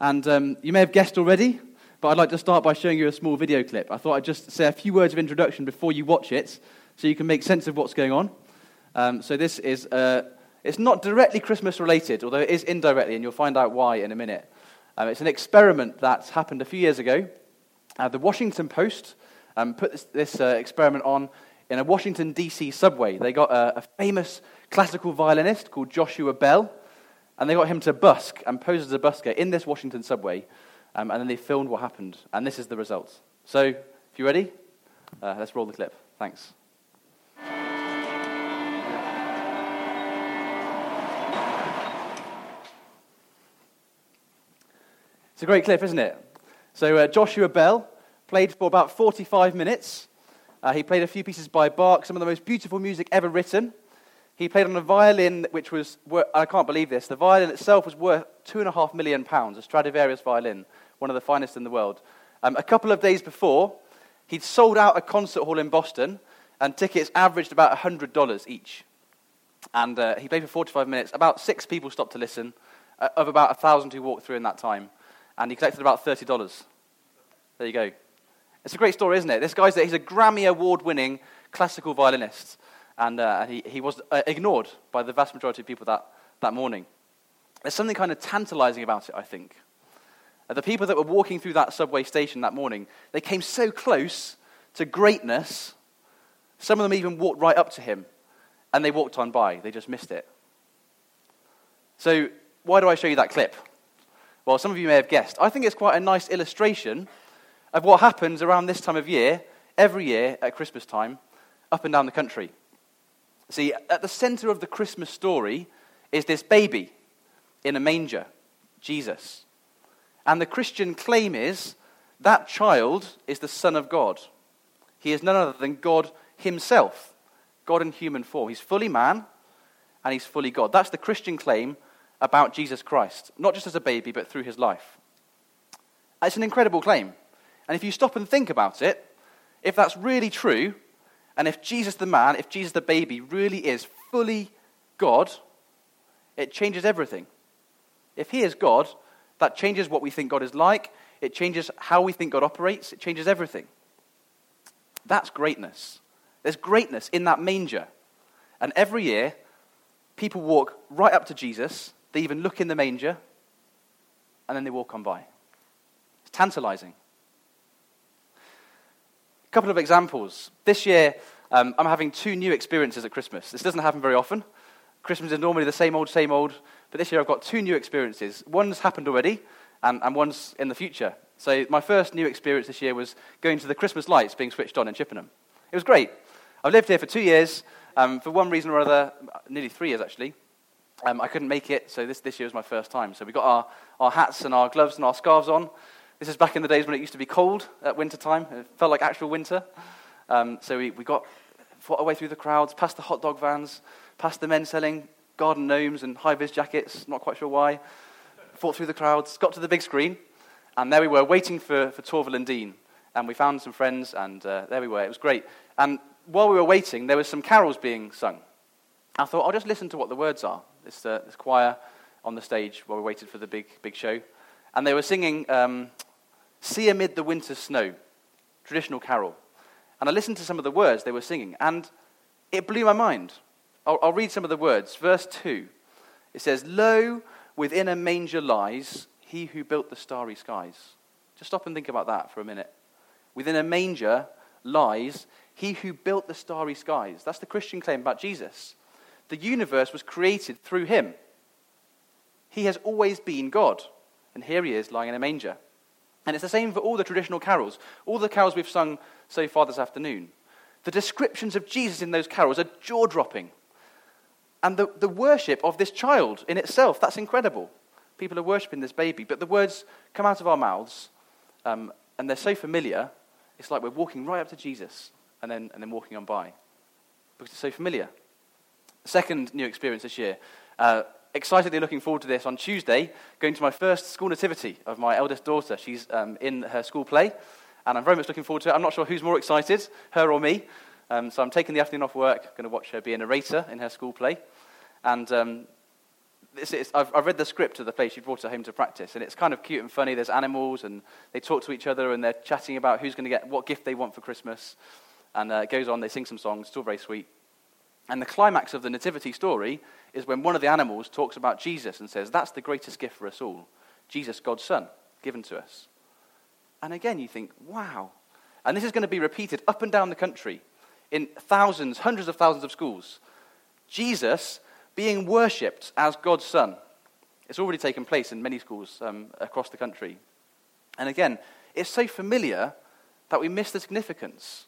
And um, you may have guessed already, but I'd like to start by showing you a small video clip. I thought I'd just say a few words of introduction before you watch it so you can make sense of what's going on. Um, so this is, uh, it's not directly Christmas related, although it is indirectly, and you'll find out why in a minute. Um, it's an experiment that happened a few years ago. Uh, the Washington Post um, put this, this uh, experiment on in a Washington, D.C. subway. They got a, a famous classical violinist called Joshua Bell, and they got him to busk and pose as a busker in this Washington subway, um, and then they filmed what happened. And this is the result. So, if you're ready, uh, let's roll the clip. Thanks. It's a great clip, isn't it? So, uh, Joshua Bell played for about 45 minutes. Uh, he played a few pieces by Bach, some of the most beautiful music ever written. He played on a violin which was, I can't believe this, the violin itself was worth two and a half million pounds, a Stradivarius violin, one of the finest in the world. Um, a couple of days before, he'd sold out a concert hall in Boston, and tickets averaged about $100 each. And uh, he played for 45 minutes. About six people stopped to listen, uh, of about 1,000 who walked through in that time. And he collected about $30. There you go. It's a great story, isn't it? This guy's he's a Grammy Award winning classical violinist and, uh, he, he was uh, ignored by the vast majority of people that, that morning. There's something kind of tantalizing about it, I think. Uh, the people that were walking through that subway station that morning, they came so close to greatness, some of them even walked right up to him, and they walked on by. They just missed it. So, why do I show you that clip? Well, some of you may have guessed. I think it's quite a nice illustration of what happens around this time of year, every year at Christmas time, up and down the country. See, at the center of the Christmas story is this baby in a manger, Jesus. And the Christian claim is that child is the Son of God. He is none other than God Himself, God in human form. He's fully man and He's fully God. That's the Christian claim about Jesus Christ, not just as a baby, but through His life. It's an incredible claim. And if you stop and think about it, if that's really true, and if Jesus the man, if Jesus the baby really is fully God, it changes everything. If he is God, that changes what we think God is like, it changes how we think God operates, it changes everything. That's greatness. There's greatness in that manger. And every year, people walk right up to Jesus, they even look in the manger, and then they walk on by. It's tantalizing couple of examples. This year, um, I'm having two new experiences at Christmas. This doesn't happen very often. Christmas is normally the same old, same old, but this year I've got two new experiences. One's happened already, and, and one's in the future. So, my first new experience this year was going to the Christmas lights being switched on in Chippenham. It was great. I've lived here for two years. Um, for one reason or other, nearly three years actually, um, I couldn't make it, so this, this year was my first time. So we got our, our hats and our gloves and our scarves on, this is back in the days when it used to be cold at winter time. It felt like actual winter. Um, so we, we got fought our way through the crowds, past the hot dog vans, past the men selling garden gnomes and high vis jackets, not quite sure why. Fought through the crowds, got to the big screen, and there we were waiting for, for Torvill and Dean. And we found some friends, and uh, there we were. It was great. And while we were waiting, there were some carols being sung. I thought, I'll just listen to what the words are. This, uh, this choir on the stage while we waited for the big, big show. And they were singing um, See Amid the Winter Snow, traditional carol. And I listened to some of the words they were singing, and it blew my mind. I'll, I'll read some of the words. Verse 2 it says, Lo, within a manger lies he who built the starry skies. Just stop and think about that for a minute. Within a manger lies he who built the starry skies. That's the Christian claim about Jesus. The universe was created through him. He has always been God, and here he is lying in a manger. And it's the same for all the traditional carols, all the carols we've sung so far this afternoon. The descriptions of Jesus in those carols are jaw dropping. And the, the worship of this child in itself, that's incredible. People are worshipping this baby, but the words come out of our mouths, um, and they're so familiar, it's like we're walking right up to Jesus and then, and then walking on by because it's so familiar. Second new experience this year. Uh, excitedly looking forward to this on Tuesday, going to my first school nativity of my eldest daughter. She's um, in her school play, and I'm very much looking forward to it. I'm not sure who's more excited, her or me. Um, so I'm taking the afternoon off work, going to watch her be a narrator in her school play. And um, is, I've, I've read the script of the play. She brought it home to practice, and it's kind of cute and funny. There's animals, and they talk to each other, and they're chatting about who's going to get what gift they want for Christmas. And uh, it goes on, they sing some songs, it's all very sweet. And the climax of the Nativity story is when one of the animals talks about Jesus and says, That's the greatest gift for us all Jesus, God's Son, given to us. And again, you think, wow. And this is going to be repeated up and down the country in thousands, hundreds of thousands of schools. Jesus being worshipped as God's Son. It's already taken place in many schools um, across the country. And again, it's so familiar that we miss the significance.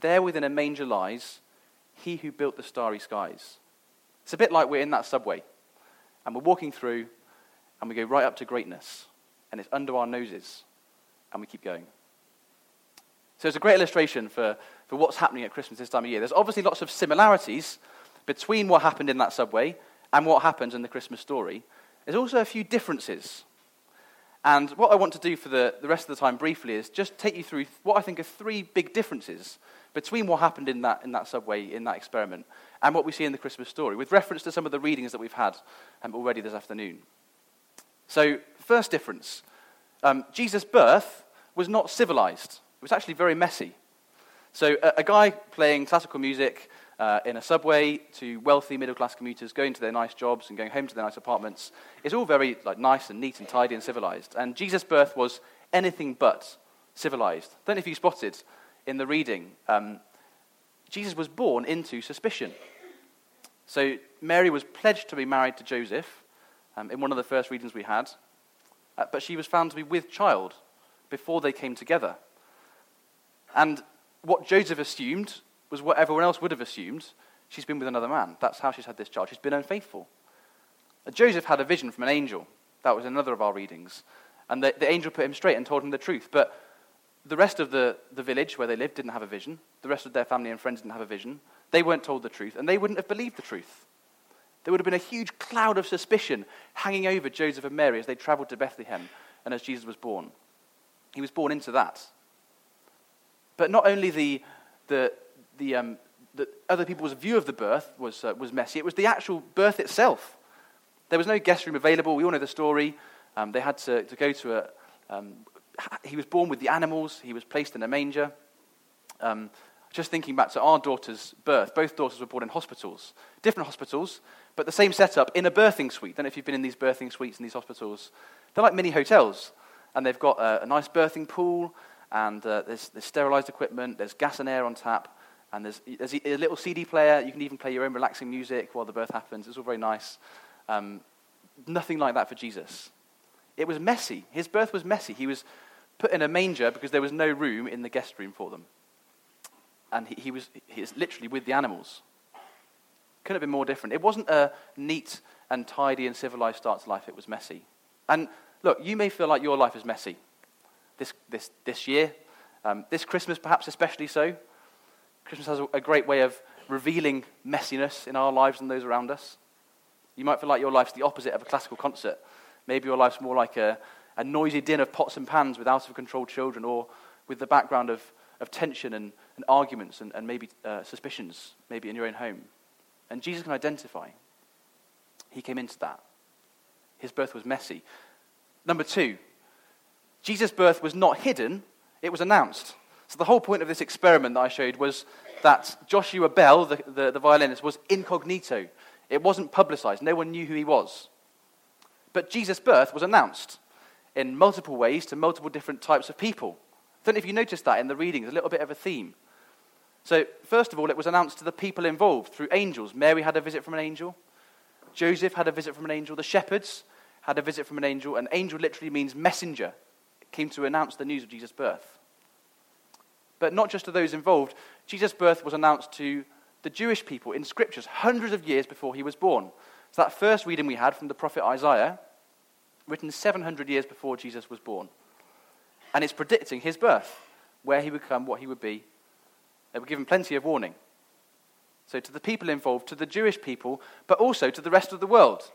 There within a manger lies he who built the starry skies. It's a bit like we're in that subway and we're walking through and we go right up to greatness and it's under our noses and we keep going. So it's a great illustration for, for what's happening at Christmas this time of year. There's obviously lots of similarities between what happened in that subway and what happens in the Christmas story. There's also a few differences. And what I want to do for the, the rest of the time briefly is just take you through what I think are three big differences between what happened in that, in that subway, in that experiment, and what we see in the Christmas story, with reference to some of the readings that we've had um, already this afternoon. So, first difference um, Jesus' birth was not civilized, it was actually very messy. So, a, a guy playing classical music uh, in a subway to wealthy middle class commuters going to their nice jobs and going home to their nice apartments is all very like, nice and neat and tidy and civilized. And Jesus' birth was anything but civilized. Don't know if you spotted in the reading, um, Jesus was born into suspicion. So Mary was pledged to be married to Joseph um, in one of the first readings we had, uh, but she was found to be with child before they came together. And what Joseph assumed was what everyone else would have assumed. She's been with another man. That's how she's had this child. She's been unfaithful. Uh, Joseph had a vision from an angel. That was another of our readings. And the, the angel put him straight and told him the truth. But the rest of the, the village where they lived didn't have a vision. The rest of their family and friends didn't have a vision. They weren't told the truth, and they wouldn't have believed the truth. There would have been a huge cloud of suspicion hanging over Joseph and Mary as they traveled to Bethlehem and as Jesus was born. He was born into that. But not only the, the, the, um, the other people's view of the birth was, uh, was messy, it was the actual birth itself. There was no guest room available. We all know the story. Um, they had to, to go to a, um, he was born with the animals, he was placed in a manger. Um, just thinking back to our daughter's birth, both daughters were born in hospitals, different hospitals, but the same setup in a birthing suite. I don't know if you've been in these birthing suites in these hospitals. They're like mini hotels, and they've got a, a nice birthing pool, and uh, there's, there's sterilized equipment, there's gas and air on tap, and there's, there's a little CD player. You can even play your own relaxing music while the birth happens. It's all very nice. Um, nothing like that for Jesus. It was messy. His birth was messy. He was put in a manger because there was no room in the guest room for them. And he, he was, he was literally with the animals. Couldn't have been more different. It wasn't a neat and tidy and civilized start to life, it was messy. And look, you may feel like your life is messy this, this, this year, um, this Christmas perhaps especially so. Christmas has a, great way of revealing messiness in our lives and those around us. You might feel like your life's the opposite of a classical concert Maybe your life's more like a, a noisy din of pots and pans with out of control children, or with the background of, of tension and, and arguments and, and maybe uh, suspicions, maybe in your own home. And Jesus can identify. He came into that. His birth was messy. Number two, Jesus' birth was not hidden, it was announced. So the whole point of this experiment that I showed was that Joshua Bell, the, the, the violinist, was incognito. It wasn't publicized. No one knew who he was. But Jesus' birth was announced in multiple ways to multiple different types of people. I don't know if you noticed that in the readings, a little bit of a theme. So, first of all, it was announced to the people involved through angels. Mary had a visit from an angel. Joseph had a visit from an angel. The shepherds had a visit from an angel. An angel literally means messenger. It came to announce the news of Jesus' birth. But not just to those involved, Jesus' birth was announced to the Jewish people in scriptures hundreds of years before he was born. So, that first reading we had from the prophet Isaiah, written 700 years before Jesus was born. And it's predicting his birth, where he would come, what he would be. They were given plenty of warning. So, to the people involved, to the Jewish people, but also to the rest of the world.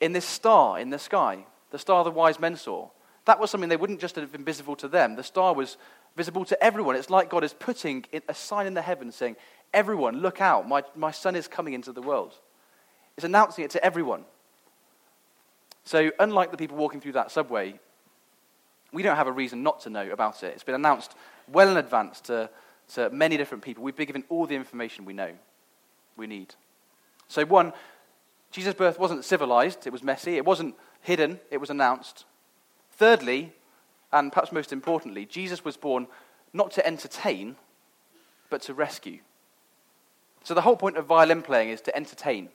In this star in the sky, the star the wise men saw, that was something they wouldn't just have been visible to them. The star was visible to everyone. It's like God is putting a sign in the heavens saying, Everyone, look out, my, my son is coming into the world. It's announcing it to everyone. So, unlike the people walking through that subway, we don't have a reason not to know about it. It's been announced well in advance to, to many different people. We've been given all the information we know we need. So, one, Jesus' birth wasn't civilized, it was messy. It wasn't hidden, it was announced. Thirdly, and perhaps most importantly, Jesus was born not to entertain, but to rescue. So, the whole point of violin playing is to entertain.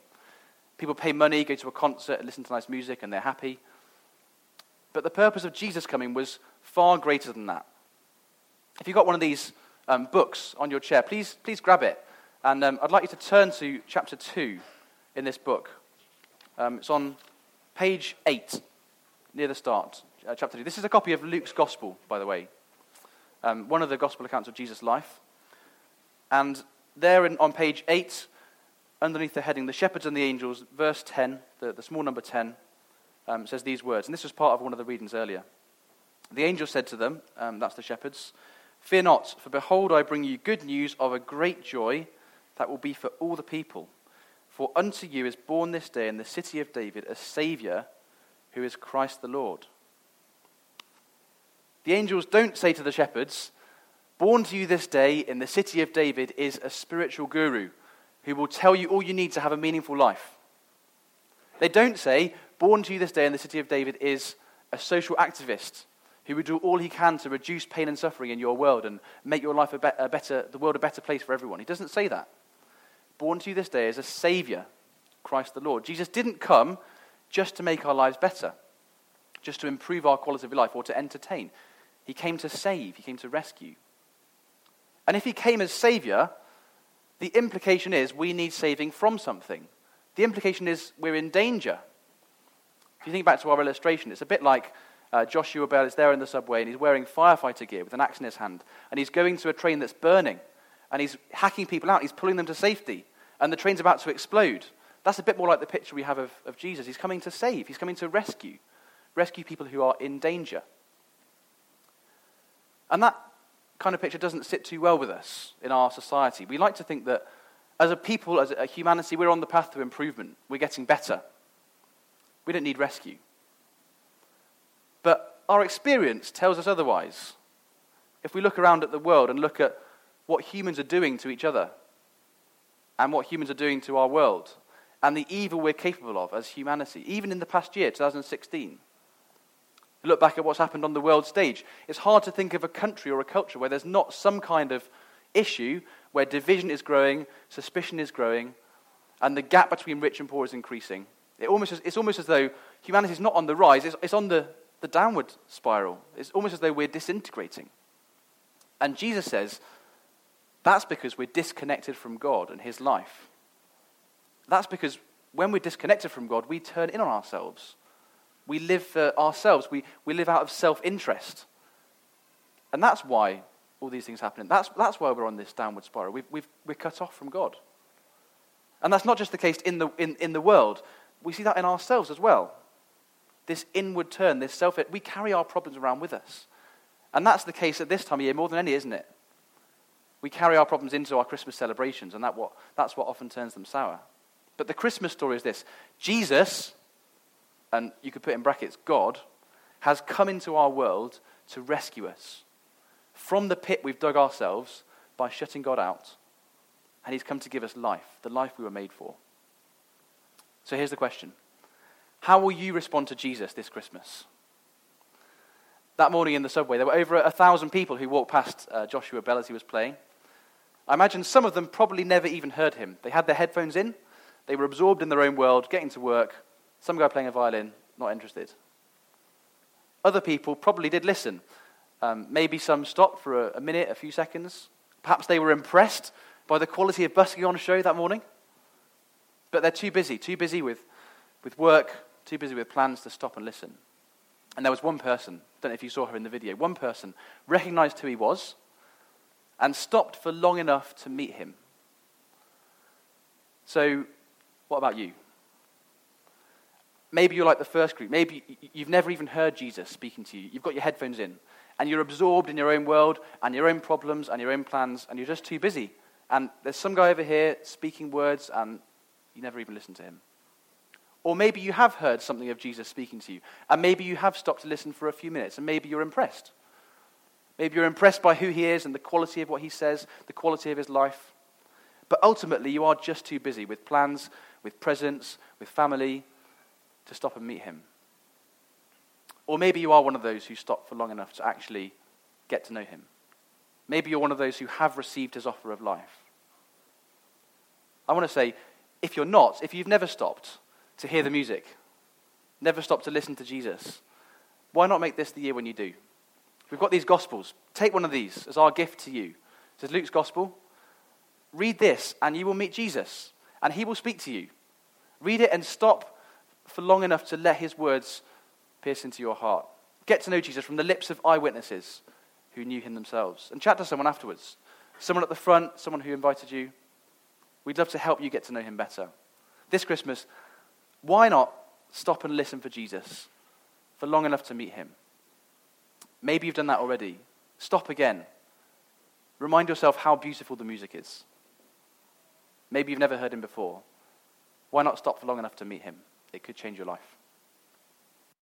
People pay money, go to a concert, and listen to nice music, and they're happy. But the purpose of Jesus coming was far greater than that. If you've got one of these um, books on your chair, please, please grab it. And um, I'd like you to turn to chapter 2 in this book. Um, it's on page 8, near the start, uh, chapter 2. This is a copy of Luke's Gospel, by the way, um, one of the Gospel accounts of Jesus' life. And there in, on page 8, underneath the heading, The Shepherds and the Angels, verse 10, the, the small number 10, um, says these words. And this was part of one of the readings earlier. The angel said to them, um, that's the shepherds, Fear not, for behold, I bring you good news of a great joy that will be for all the people. For unto you is born this day in the city of David a Saviour who is Christ the Lord. The angels don't say to the shepherds, Born to you this day in the city of David is a spiritual guru who will tell you all you need to have a meaningful life. They don't say, Born to you this day in the city of David is a social activist who would do all he can to reduce pain and suffering in your world and make your life a, be- a better, the world a better place for everyone. He doesn't say that. Born to you this day is a savior, Christ the Lord. Jesus didn't come just to make our lives better, just to improve our quality of life or to entertain. He came to save, he came to rescue. And if he came as savior, the implication is we need saving from something. The implication is we're in danger. If you think back to our illustration, it's a bit like uh, Joshua Bell is there in the subway and he's wearing firefighter gear with an axe in his hand and he's going to a train that's burning and he's hacking people out. He's pulling them to safety and the train's about to explode. That's a bit more like the picture we have of, of Jesus. He's coming to save, he's coming to rescue, rescue people who are in danger. And that kind of picture doesn't sit too well with us in our society. We like to think that as a people, as a humanity, we're on the path to improvement. We're getting better. We don't need rescue. But our experience tells us otherwise. If we look around at the world and look at what humans are doing to each other and what humans are doing to our world and the evil we're capable of as humanity, even in the past year, 2016, look back at what's happened on the world stage, it's hard to think of a country or a culture where there's not some kind of issue where division is growing, suspicion is growing, and the gap between rich and poor is increasing. It almost, it's almost as though humanity is not on the rise, it's, it's on the, the downward spiral. It's almost as though we're disintegrating. And Jesus says that's because we're disconnected from God and His life. That's because when we're disconnected from God, we turn in on ourselves. We live for ourselves. We, we live out of self interest. And that's why all these things happen. That's, that's why we're on this downward spiral. We've, we've, we're cut off from God. And that's not just the case in the, in, in the world, we see that in ourselves as well. This inward turn, this self, we carry our problems around with us. And that's the case at this time of year more than any, isn't it? We carry our problems into our Christmas celebrations, and that what, that's what often turns them sour. But the Christmas story is this Jesus, and you could put in brackets, God, has come into our world to rescue us from the pit we've dug ourselves by shutting God out. And He's come to give us life, the life we were made for. So here's the question How will you respond to Jesus this Christmas? That morning in the subway, there were over a thousand people who walked past uh, Joshua Bell as he was playing. I imagine some of them probably never even heard him. They had their headphones in, they were absorbed in their own world, getting to work. Some guy playing a violin, not interested. Other people probably did listen. Um, maybe some stopped for a, a minute, a few seconds. Perhaps they were impressed by the quality of busking on a show that morning. But they're too busy, too busy with, with work, too busy with plans to stop and listen. And there was one person, don't know if you saw her in the video, one person recognized who he was and stopped for long enough to meet him. So, what about you? Maybe you're like the first group. Maybe you've never even heard Jesus speaking to you. You've got your headphones in, and you're absorbed in your own world and your own problems and your own plans, and you're just too busy. And there's some guy over here speaking words, and you never even listen to him. Or maybe you have heard something of Jesus speaking to you, and maybe you have stopped to listen for a few minutes, and maybe you're impressed. Maybe you're impressed by who he is and the quality of what he says, the quality of his life. But ultimately, you are just too busy with plans, with presents, with family to stop and meet him. Or maybe you are one of those who stop for long enough to actually get to know him. Maybe you're one of those who have received his offer of life. I want to say, if you're not, if you've never stopped to hear the music, never stopped to listen to Jesus, why not make this the year when you do? We've got these Gospels. Take one of these as our gift to you. This is Luke's Gospel. Read this, and you will meet Jesus, and he will speak to you. Read it and stop for long enough to let his words pierce into your heart. Get to know Jesus from the lips of eyewitnesses who knew him themselves. And chat to someone afterwards. Someone at the front, someone who invited you. We'd love to help you get to know him better. This Christmas, why not stop and listen for Jesus for long enough to meet him? Maybe you've done that already. Stop again. Remind yourself how beautiful the music is. Maybe you've never heard him before. Why not stop for long enough to meet him? It could change your life.